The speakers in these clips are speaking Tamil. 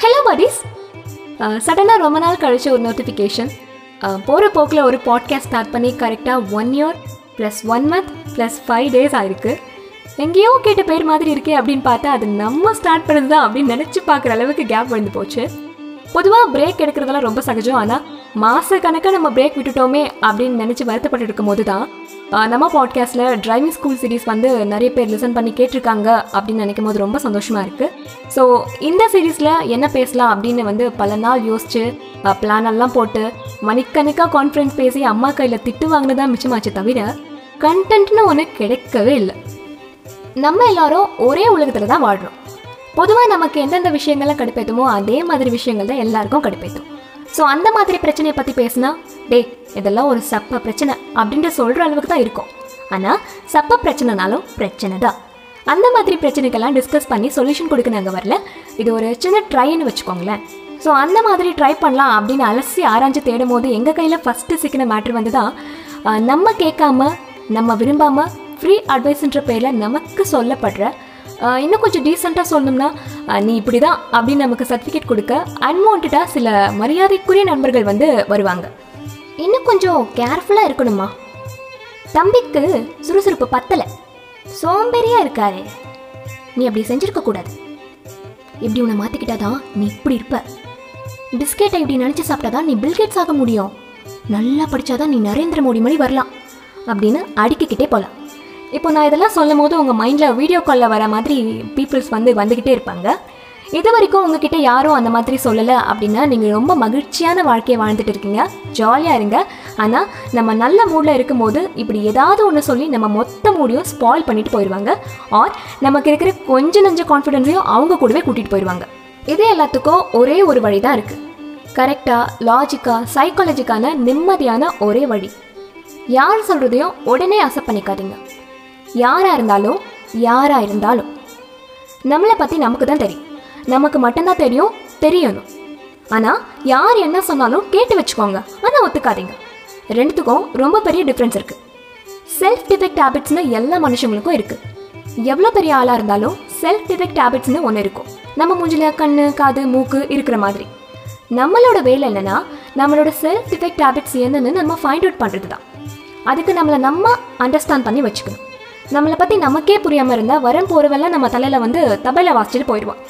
ஹலோ பாடிஸ் சடனாக ரொம்ப நாள் கழிச்ச ஒரு நோட்டிஃபிகேஷன் போகிற போக்கில் ஒரு பாட்காஸ்ட் ஸ்டார்ட் பண்ணி கரெக்டாக one year plus one month plus five days ஆயிருக்கு. எங்கேயோ கேட்ட பேர் மாதிரி இருக்கே அப்படின்னு பார்த்தா அது நம்ம ஸ்டார்ட் பண்ணது தான் அப்படின்னு நினச்சி பார்க்குற அளவுக்கு கேப் வந்து போச்சு. பொதுவாக பிரேக் எடுக்கிறதெல்லாம் ரொம்ப சகஜம். ஆனால் மாத கணக்காக நம்ம பிரேக் விட்டுட்டோமே அப்படின்னு நினச்சி வருத்தப்பட்டு இருக்கும் போது தான் நம்ம பாட்காஸ்ட்டில் டிரைவிங் ஸ்கூல் சீரீஸ் வந்து நிறைய பேர் லிசன் பண்ணி கேட்டிருக்காங்க அப்படின்னு நினைக்கும் போது ரொம்ப சந்தோஷமாக இருக்குது ஸோ இந்த சீரீஸில் என்ன பேசலாம் அப்படின்னு வந்து பல நாள் யோசிச்சு பிளானெல்லாம் போட்டு மணிக்கணக்காக கான்ஃபரன்ஸ் பேசி அம்மா கையில் திட்டு வாங்கினதான் மிச்சமாச்சு தவிர கண்டென்ட்னு ஒன்று கிடைக்கவே இல்லை. நம்ம எல்லாரும் ஒரே உலகத்தில் தான் வாழ்கிறோம் பொதுவாக நமக்கு எந்தெந்த விஷயங்கள்லாம் கடுப்பேற்றுமோ அதே மாதிரி விஷயங்கள் தான் எல்லாருக்கும் கடுப்பேற்றும் ஸோ அந்த மாதிரி பிரச்சனையை பற்றி பேசினா டே இதெல்லாம் ஒரு சப்ப பிரச்சனை அப்படின்ட்டு சொல்கிற அளவுக்கு தான் இருக்கும். ஆனால் சப்ப பிரச்சனைனாலும் பிரச்சனை தான். அந்த மாதிரி பிரச்சனைக்கெல்லாம் டிஸ்கஸ் பண்ணி சொல்யூஷன் கொடுக்க நாங்கள் வரல. இது ஒரு சின்ன ட்ரைன்னு வச்சுக்கோங்களேன். ஸோ அந்த மாதிரி ட்ரை பண்ணலாம் அப்படின்னு அலசி ஆராய்ஞ்சு தேடும் போது எங்கள் கையில் ஃபஸ்ட்டு சிக்கின மேட்ரு வந்து தான் நம்ம கேட்காம நம்ம விரும்பாமல் ஃப்ரீ அட்வைஸ்ன்ற பேரில் நமக்கு சொல்லப்படுற இன்னும் கொஞ்சம் டீசெண்டாக சொல்லணும்னா நீ இப்படி தான் அப்படின்னு நமக்கு சர்டிஃபிகேட் கொடுக்க அன்வான்டாக சில மரியாதைக்குரிய நண்பர்கள் வந்து வருவாங்க. இன்னும் கொஞ்சம் கேர்ஃபுல்லாக இருக்கணுமா? தம்பிக்கு சுறுசுறுப்பு பத்தலை. சோம்பேறியாக இருக்காரு. நீ அப்படி செஞ்சுருக்க கூடாது. இப்படி உன்னை மாற்றிக்கிட்டாதான் நீ இப்படி இருப்ப. பிஸ்கெட்டை இப்படி நினச்சி சாப்பிட்டாதான் நீ பில்கேட்ஸ் ஆக முடியும். நல்லா படித்தாதான் நீ நரேந்திர மோடி மாதிரி வரலாம் அப்படின்னு அடிக்கிக்கிட்டே போகலாம் இப்போ நான் இதெல்லாம் சொல்லும் போது உங்கள் மைண்டில் வீடியோ காலில் வர மாதிரி பீப்புள்ஸ் வந்து வந்துக்கிட்டே இருப்பாங்க. இது வரைக்கும் உங்ககிட்ட யாரும் அந்த மாதிரி சொல்லலை அப்படின்னா நீங்கள் ரொம்ப மகிழ்ச்சியான வாழ்க்கையை வாழ்ந்துட்டு இருக்கீங்க. ஜாலியாக இருங்க. ஆனால் நம்ம நல்ல மூடில் இருக்கும்போது இப்படி ஏதாவது ஒன்று சொல்லி நம்ம மொத்த மூடியும் ஸ்பாயில் பண்ணிட்டு போயிடுவாங்க ஆர் நமக்கு இருக்கிற கொஞ்ச நஞ்ச கான்ஃபிடென்ஸையும் அவங்க கூடவே கூட்டிகிட்டு போயிடுவாங்க இதே எல்லாத்துக்கும் ஒரே ஒரு வழி தான் இருக்குது கரெக்டாக லாஜிக்காக சைக்காலஜிக்கான நிம்மதியான ஒரே வழி. யார் சொல்கிறதையும் உடனே அசப் பண்ணிக்காதீங்க. யாராக இருந்தாலும் யாராக இருந்தாலும். நம்மளை பற்றி நமக்கு தான் தெரியும். நமக்கு மட்டும்தான் தெரியும் தெரியணும். ஆனால் யார் என்ன சொன்னாலும் கேட்டு வச்சுக்கோங்க. ஆனால் ஒத்துக்காதீங்க. ரெண்டுத்துக்கும் ரொம்ப பெரிய டிஃப்ரென்ஸ் இருக்குது செல்ஃப் டிஃபெக்ட் ஹேபிட்ஸ்னு எல்லா மனுஷங்களுக்கும் இருக்குது எவ்வளோ பெரிய ஆளாக இருந்தாலும் செல்ஃப் டிஃபெக்ட் ஹேபிட்ஸ்னு ஒன்று இருக்கும். நம்ம மூஞ்சில் கண் காது மூக்கு இருக்கிற மாதிரி. நம்மளோட வேலை என்னன்னா நம்மளோட செல்ஃப் டிஃபெக்ட் ஹேபிட்ஸ் என்னென்னு நம்ம ஃபைண்ட் அவுட் பண்ணுறது தான் அதுக்கு நம்மளை நம்ம அண்டர்ஸ்டாண்ட் பண்ணி வச்சுக்கணும். நம்மளை பற்றி நமக்கே புரியாமல் இருந்தால் வரம் போகிறவெல்லாம் நம்ம தலையில் வந்து தபையில் வாசிச்சுட்டு போயிடுவோம்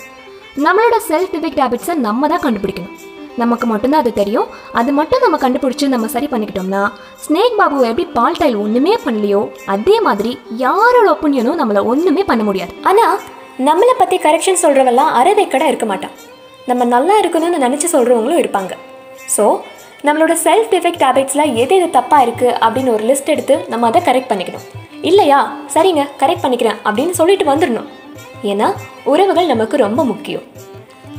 நம்மளோட செல்ஃப் டிஃபெக்ட் ஹேபிட்ஸை நம்ம தான் கண்டுபிடிக்கணும். நமக்கு மட்டும்தான் அது தெரியும். அது மட்டும் நம்ம கண்டுபிடிச்சி நம்ம சரி பண்ணிக்கிட்டோம்னா ஸ்னேக் பாபு எப்படி பால் டைல் ஒன்றுமே பண்ணலையோ அதே மாதிரி யாரோட ஒப்பீனியனும் நம்மளை ஒன்றுமே பண்ண முடியாது. ஆனால் நம்மளை பற்றி கரெக்ஷன் சொல்கிறவெல்லாம் அறவே கடை இருக்க மாட்டான். நம்ம நல்லா இருக்கணும்னு நினச்சி சொல்கிறவங்களும் இருப்பாங்க. ஸோ நம்மளோட செல்ஃப் டிஃபெக்ட் ஹேபிட்ஸில் எது எது தப்பாக இருக்குது அப்படின்னு ஒரு லிஸ்ட் எடுத்து நம்ம அதை கரெக்ட் பண்ணிக்கணும். இல்லையா? சரிங்க கரெக்ட் பண்ணிக்கிறேன் அப்படின்னு சொல்லிட்டு வந்துடணும். ஏன்னா உறவுகள் நமக்கு ரொம்ப முக்கியம்.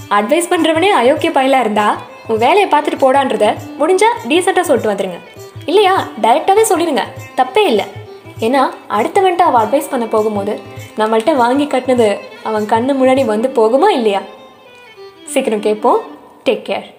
அட்வைஸ் பண்ணுறவனே அயோக்கிய பயலாக இருந்தால் உன் வேலையை பார்த்துட்டு போடான்றத முடிஞ்சால் டீசெண்டாக சொல்லிட்டு வந்துடுங்க இல்லையா? டைரெக்டாகவே சொல்லிடுங்க தப்பே இல்லை. ஏன்னா அடுத்தவன்ட்ட அவள் அட்வைஸ் பண்ண போகும்போது நம்மள்கிட்ட வாங்கி கட்டினது அவன் கண்ணு முன்னாடி வந்து போகுமா இல்லையா? சீக்கிரம் கேட்போம். Take care